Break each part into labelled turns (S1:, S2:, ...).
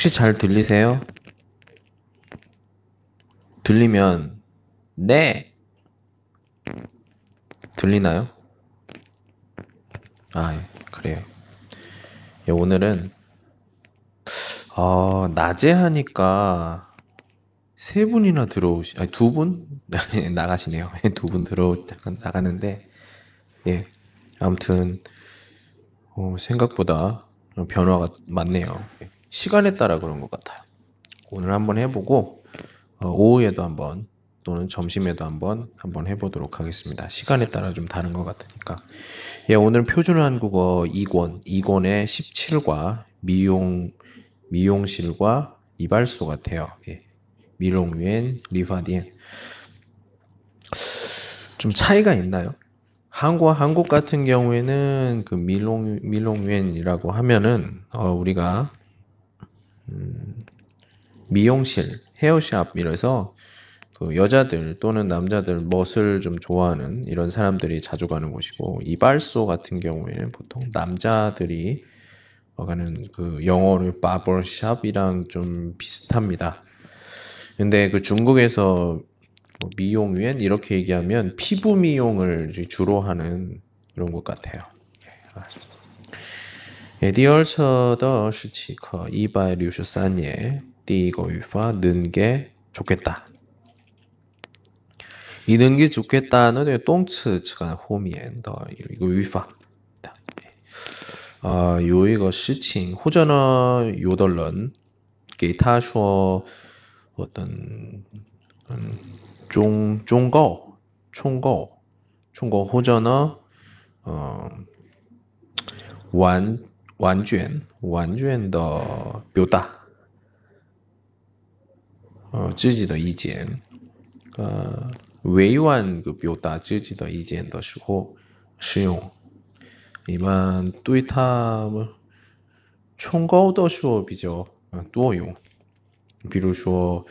S1: 혹시 잘 들리세요? 들리면 네. 들리나요? 아, 예, 그래요. 예, 오늘은 어, 낮에 하니까 세 분이나 들어오시, 아니 두 분? 나가시네요. 두 분 들어오, 나가는데, 예. 아무튼, 어, 생각보다 변화가 많네요. 예. 시간에 따라 그런 것 같아요. 오늘 한번 해보고, 어, 오후에도 한번, 또는 점심에도 한번, 한번 해보도록 하겠습니다. 시간에 따라 좀 다른 것 같으니까. 예, 오늘 표준 한국어 2권, 2권의 17과 미용, 미용실과 이발소 같아요. 예. 미롱유엔, 리파디엔. 좀 차이가 있나요? 한국 한국 같은 경우에는 그 밀롱 밀롱유엔이라고 하면은 어, 우리가 음, 미용실, 헤어샵 이래서 그 여자들 또는 남자들 멋을 좀 좋아하는 이런 사람들이 자주 가는 곳이고 이발소 같은 경우에는 보통 남자들이 가는 그 영어로 바버샵이랑 좀 비슷합니다. 근데 그 중국에서 뭐 미용유엔 이렇게 얘기하면 피부 미용을 주로 하는 그런 것 같아요. 예, 第二册的十七课一百六十三页第一个语法는게 좋겠다. 이는 게 좋겠다는 动词词干后面的一个语法。 啊，有一个事情，或者呢，有的人给他说。어떤음종종거총거총거호전어어完 完全完全的表达，呃，自己的意见，呃，委婉的表达自己的意见的时候使用。你们对它崇高的时候比较嗯多用，比如说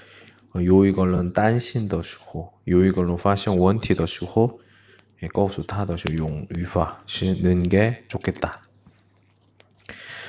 S1: 有一个人担心的时候，有一个人发现问题的时候，也告诉他的时候用语法是能给做给答。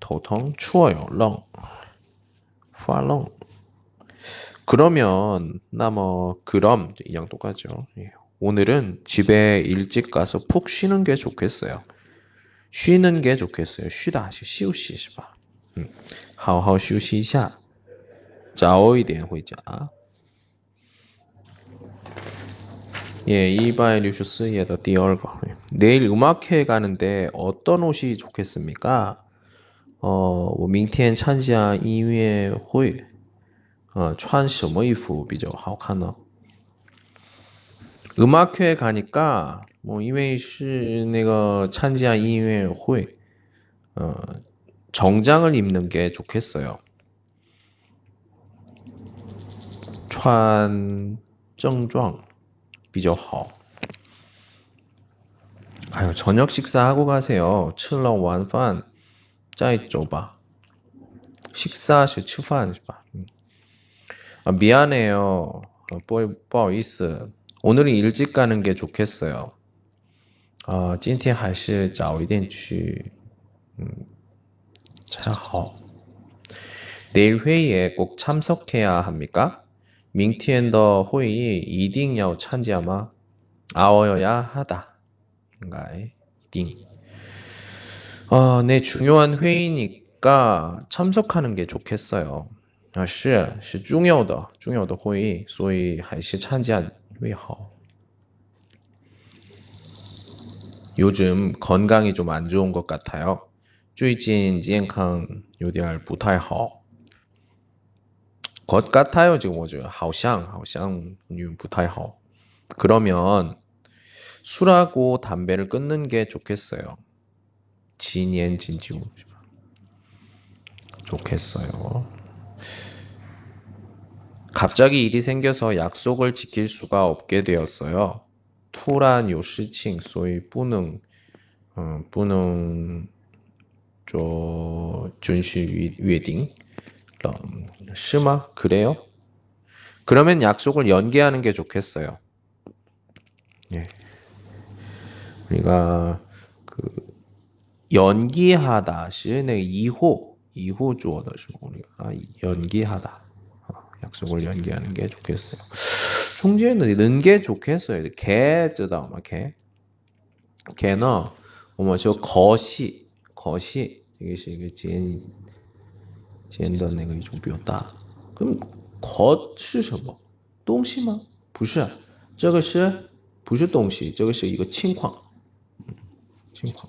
S1: 도통 추워요. 렁. 파렁. 그러면 나뭐 그럼 이양 똑같죠. 예. 오늘은 집에 일찍 가서 푹 쉬는 게 좋겠어요. 쉬는 게 좋겠어요. 쉬다, 쉬우시是吧? 음. 好好休息一下。 早一点回家. 예, 264页的 第二个. 내일 음악회 가는데 어떤 옷이 좋겠습니까? 어, 明天参加音乐会. 어, 穿什么衣服比较好看呢? 음악회 가니까 뭐因为是那个参加音乐会 어, 정장을 입는 게 좋겠어요. 穿正装比较好. 아유, 저녁 식사하고 가세요. 吃了晚饭 再走吧. 식사 是吃饭是吧? 아, 미안해요. 어, 不好意思. 오늘은 일찍 가는 게 좋겠어요. 아, 今天还是早一点去. 음, 才好. 내일 회의에 꼭 참석해야 합니까? 明天的会议一定要参加吗？熬어야 하다应该一定。 어, 네, 중요한 회의니까 참석하는 게 좋겠어요. 啊，是是重要的，重要的会议，所以还是参加为好。 요즘 건강이 좀 안 좋은 것 같아요. 最近健康有点不太好。것 같아요 지금 뭐죠? 好像好像不太好. 그러면 술하고 담배를 끊는 게 좋겠어요. 진옌진 진지우 좋겠어요. 갑자기 일이 생겨서 약속을 지킬 수가 없게 되었어요. 투란 요시칭 소위 뿌능 어, 뿌능 저 준시 위딩 심마 그래요? 그러면 약속을 연기하는 게 좋겠어요. 예. 우리가 그 연기하다 시는 이호 이호 주어다 우리가 아, 연기하다 어, 약속을 연기하는 게 좋겠어요. 중间은 넣는 게 좋겠어요. 개知道 개. 개는 我们说 거시 거시 이게 是一个简简的那个一种表达。 그럼 거是什么？东西吗？不是，这个是不是东西？这个是一个情况，情况，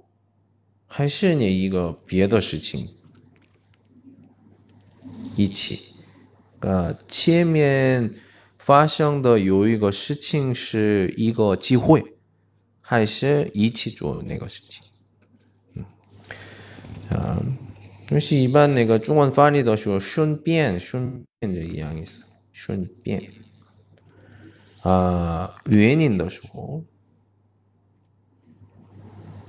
S1: 还是你一个别的事情一起。呃，前面发生的有一个事情是一个机会，还是一起做那个事情？嗯，啊，就是一般那个中文翻译的时候，顺便顺便这一样意思。顺便啊，原因的时候，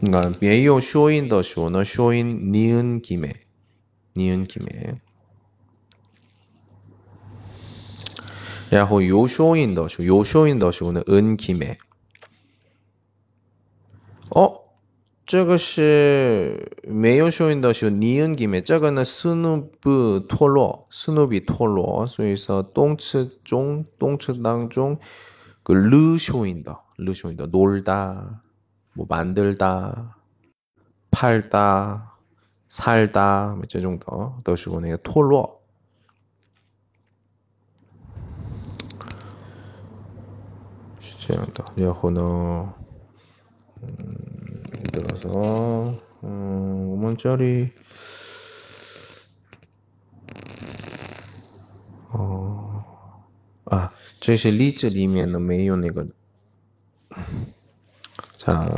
S1: 那没有收音的时候呢，收音니은김에니은김에然后有收音的时候，有收音的时候呢，은김에哦。这个是没有收音的时候，니은김에这个呢，스누브토로스누비토로所以说动词中，动词当中그르쇼인다르쇼인다놀다 뭐만들다팔다살다这种的都是我那个토로是这样的。然后呢，嗯。 들어서 음, 5만짜리 어, 아, 这些例子里面呢没有那个 자,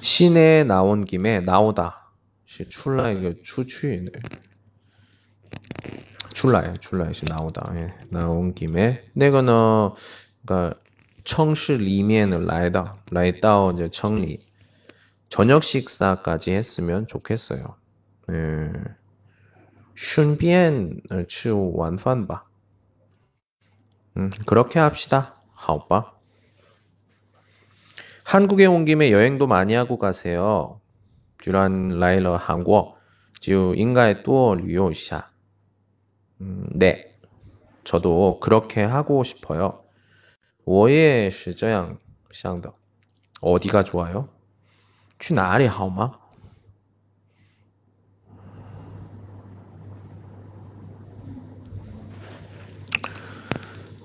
S1: 시내 나온 김에 나오다. 출라 이거 추취 출라야 출라야 나오다. 예, 나온 김에 내가는 그러니까 城市里面来的来到 이제 청리 저녁 식사까지 했으면 좋겠어요. 예. 顺便吃晚饭吧. 음, 그렇게 합시다. 好吧. 한국에 온 김에 여행도 많이 하고 가세요. 居然来了韩国就应该多旅游一下. 음, 네. 저도 그렇게 하고 싶어요. 我也是这样想的. 어디가 좋아요? 去哪里好吗?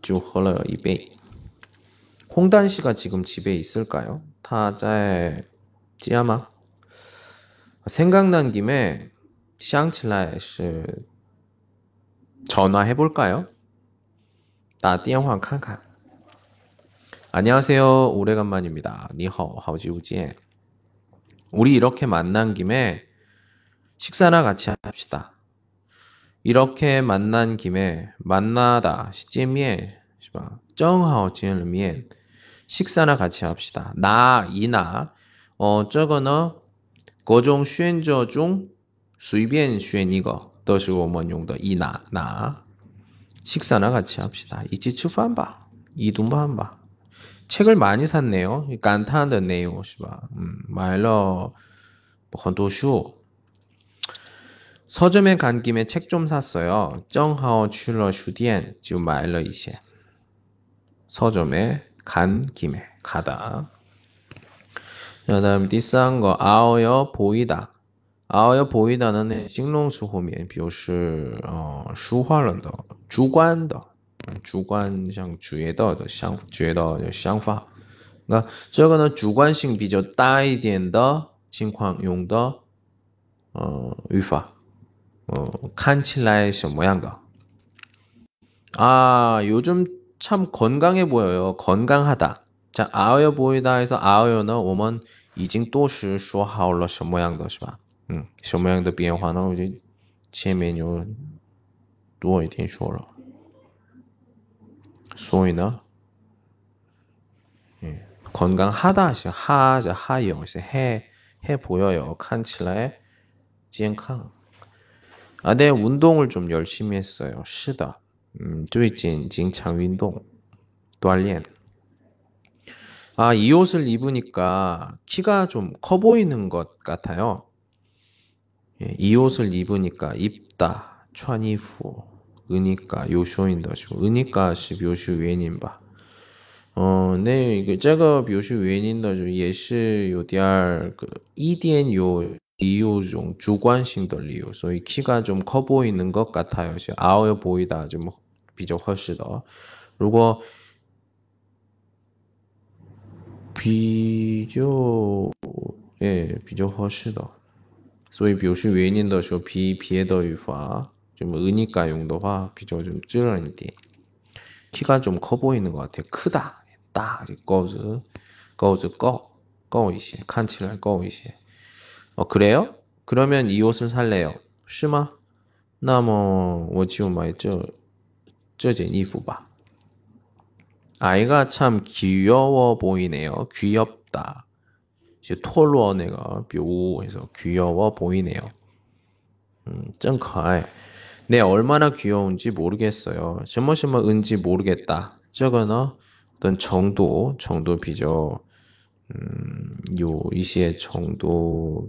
S1: 就喝了一杯。홍단씨가지금집에있을까요他在家吗？생각난김에想起来是전화해볼까요打电话看看。 안녕하세요. 오래간만입니다. 니허, 하우지우지에. 우리 이렇게 만난 김에 식사나 같이 합시다. 이렇게 만난 김에 만나다 시제미에 정하오 지으면 식사나 같이 합시다. 나 이나 어 저거는 거종 选择中随便选一个都是我们用的 이나 나 식사나 같이 합시다. 이치 추판바. 이동반바. 책을 많이 샀네요. 간탄의 내용, 是吧? 음, 买了很多书. 서점에 간 김에 책 좀 샀어요. 正好去了书店就买了一些. 서점에 간 김에 가다. 그다음 第三个 아어여 보이다. 아어여 보이다는 形容词后面表示呃主观的主观的想觉得的想法那这个呢主观性比较大一点的情况用的呃语法 어, 看起来什么样的 아, 요즘 참 건강해 보여요. 건강하다. 자, 아어여 보이다 해서 아어여는 我们已经多时说好了什么样的是吧？嗯，什么样的变化呢？我就前面就多一点说了，所以呢，嗯，건강하다是하자하영是해해보여요看起来健康。 啊，네운동을좀열심히했어요是的，嗯，最近经常运动锻炼。 아, 이 옷을 입으니까 키가 좀 커 보이는 것 같아요. 예, 이 옷을 입으니까 입다, 穿衣服, 으니까 요쇼인더쇼, 으니까 是表示原因吧. 어, 네, 이거 这个表示原因的也是有点儿个一点有 理由种主观性的理由，所以 키가 좀 커 보이는 것 같아요. 是아어 보이다 좀 比较合适的.如果比较哎比较合适的，所以表示原因的时候，比别的语法좀 으니까 용的话比较좀 찌른一点。 키가 좀 커 보이는 것 같아요. 크다, 다, 거즈, 거즈, 꺼, 꺼 이些, 칸치랄 꺼 이些. 어 그래요? 그러면 이 옷을 살래요. 是吗?那么我就买这这件衣服吧。 아이가 참 귀여워 보이네요. 귀엽다. 이제 토로 내가 묘해서 귀여워 보이네요. 음, 좀 커. 네, 얼마나 귀여운지 모르겠어요. 什么什么은지 모르겠다. 저거는 어떤 정도, 정도 비죠. 음, 요, 이些 정도,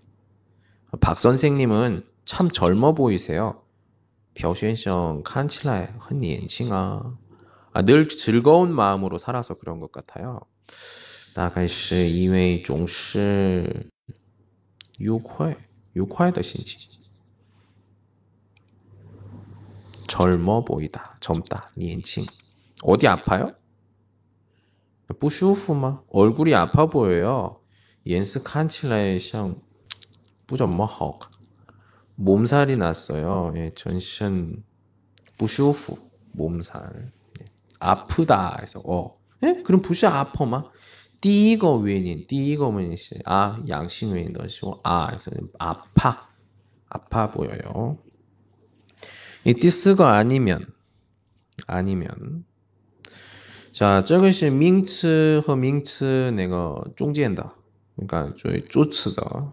S1: 박 선생님은 참 젊어 보이세요. 朴先生看起来很年轻啊。 아, 늘 즐거운 마음으로 살아서 그런 것 같아요. 大概是因为总是愉快,愉快的心情. 젊어 보이다, 젊다, 年轻. 어디 아파요? 不舒服吗? 얼굴이 아파 보여요. 颜色看起来像 不怎么好. 몸살이 났어요. 예, 전신 不舒服, 몸살. 아프다 해서 어, 에? 그럼 부시 아퍼마? 第一个 원인, 第一个원인是 아, 양심 원인 더说 아, 그래서 아파, 아파 보여요. 이 디스가 아니면, 아니면 자, 这个是名词和名词那个中间的 그러니까 最主词的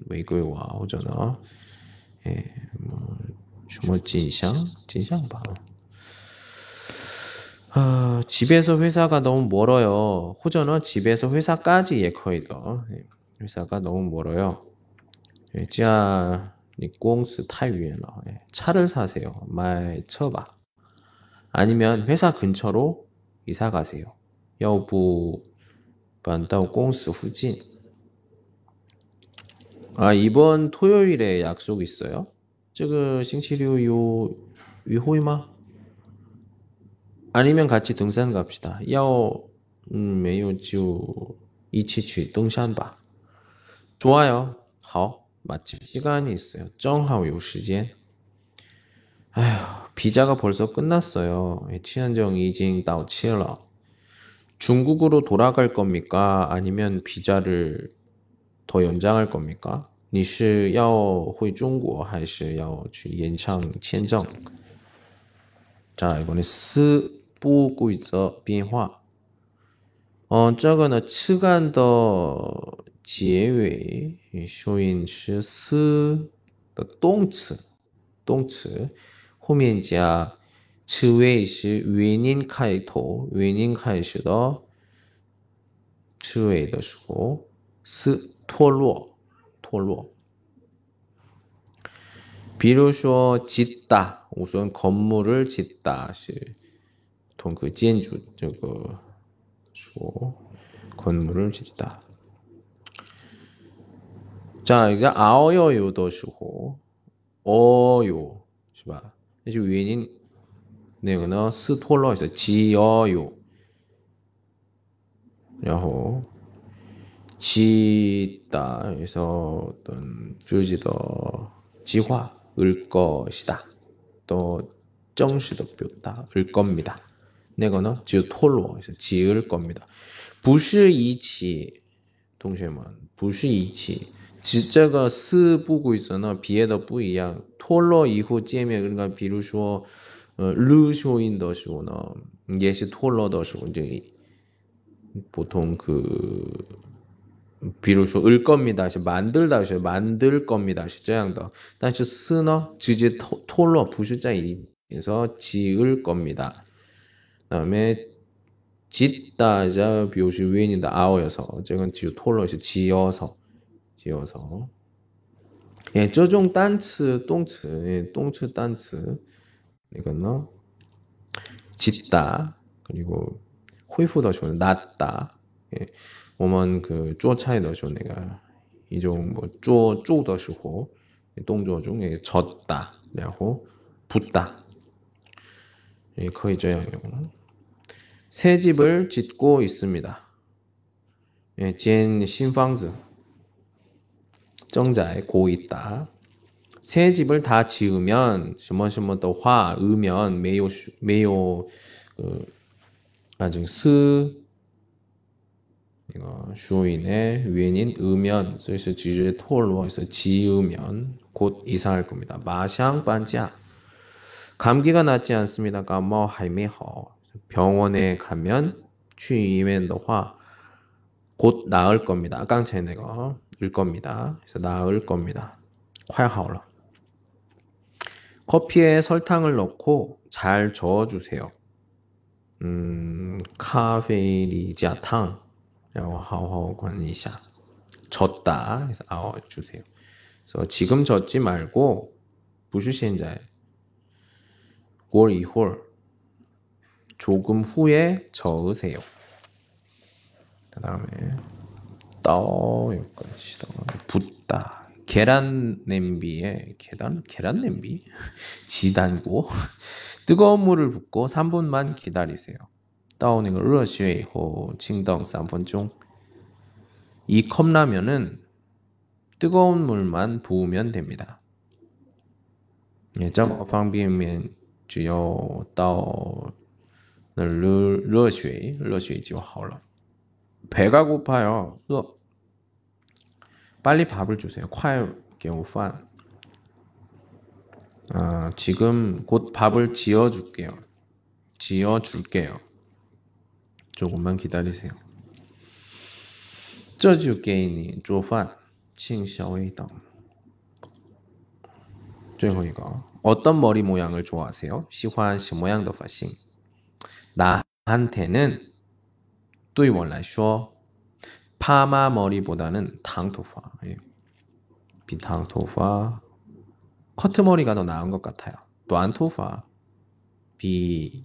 S1: 외국와 호전어. 예, 뭐, 什么진상?진상吧. 아, 집에서 회사가 너무 멀어요. 호전어 집에서 회사까지 예커이더. 예, 회사가 너무 멀어요. 예, 자, 꽁스 타위에너. 예, 차를 사세요. 말 쳐봐. 아니면 회사 근처로 이사 가세요. 여부 搬到公司附近. 아 이번 토요일에 약속 있어요? 지금 싱치류 요 위호이마? 아니면 같이 등산 갑시다. 야오 음, 매우 지우 이치취 등산바. 좋아요. 好 마침 시간이 있어요. 정하오 요 시간. 아휴 비자가 벌써 끝났어요. 예, 치안정 이징 다오 치러. 중국으로 돌아갈 겁니까? 아니면 비자를 더 연장할 겁니까? 你是要回中国还是要去延长签证? 자, 이번에 四不规则变化. 어, 这个呢，词干的结尾修音是四的动词，动词后面加词尾是原因开头，原因开始的词尾的时候是 脱落，脱落。比如说짓다 우선 건물을 짓다 是同그建筑 这个 说 건물을 짓다. 자, 이제 아어요的时候 어요 是吧?那就原因那个呢是脱落是지어요然后 지다 그래서 어떤 주지도 지화 을 것이다. 또 정시도 뼈다 을 겁니다. 내거는 지우 톨로 지을 겁니다. 부시이치 동시에만 부시이치 지자가 스 부고 있잖아 비에다 뿌이야 톨로 이후 쯤에 그러니까 비루쇼 어, 르쇼인 더쇼나 예시 톨러 더쇼 이제 보통 그 比如说을겁니다是만들다是만들겁니다是这样的，但是스呢直接脱脱落，不是在一，그래서지을겁니 다。 그다음에짓다자表示原因的아어여 서， 这个就脱落是지어 서， 지어 서。 예， 这种单词动词，动词单词。 이건요. 짓다 그리고恢复더 좋은 낫다. 예. 我们그 쪼차이더 좋은 내가 이종 뭐 쪼, 쪼더 시고 동조 중에 졌다. 그리고 붙다. 예, 거의 저양요. 새 집을 짓고 있습니다. 예, 建新房子. 정자에 고 있다. 새 집을 다 지으면 什么什么的话 으면 매요 매요 그 아직 스 이거 주어인의 위에는 음연, 그래서 지주의 토얼로에서 지으면 곧 이상할 겁니다. 마샹 반지야. 감기가 낫지 않습니다. 가뭐 하이미허 병원에 가면 취임엔더화 곧 나을 겁니다. 깡체네거 일 겁니다. 그래서 나을 겁니다. 콰하올라. 커피에 설탕을 넣고 잘 저어주세요. 음, 카페리지아탕. 라고 하오건 이샤 졌다 그래서 아워 주세요. 그래서 지금 졌지 말고 부슈시엔자에 9월 2월 조금 후에 저으세요. 그 다음에 떠 여기까지 붓다 계란 냄비에 계단 계란 냄비 지단고 뜨거운 물을 붓고 3분만 기다리세요. 따오는 걸热水后静等3分钟. 이 컵라면은 뜨거운 물만 부으면 됩니다. 예, 这个方便面只有倒热热水热水就好了. 배가 고파요. 으. 빨리 밥을 주세요. 快给我饭. 아, 지금 곧 밥을 지어 줄게요. 지어 줄게요. 조금만 기다리세요. 这就给你做饭请小微等最后一个 어떤 머리 모양을 좋아하세요? 喜欢什么样的发型 나한테는 对我来说 파마 머리보다는 당토파 예. 비당토파 커트 머리가 더 나은 것 같아요. 短头发比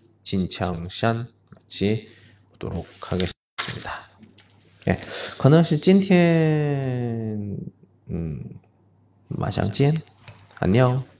S1: 진창샨 같이 보도록 하겠습니다. 예, 건너시 찐텐 음, 마장찐 안녕.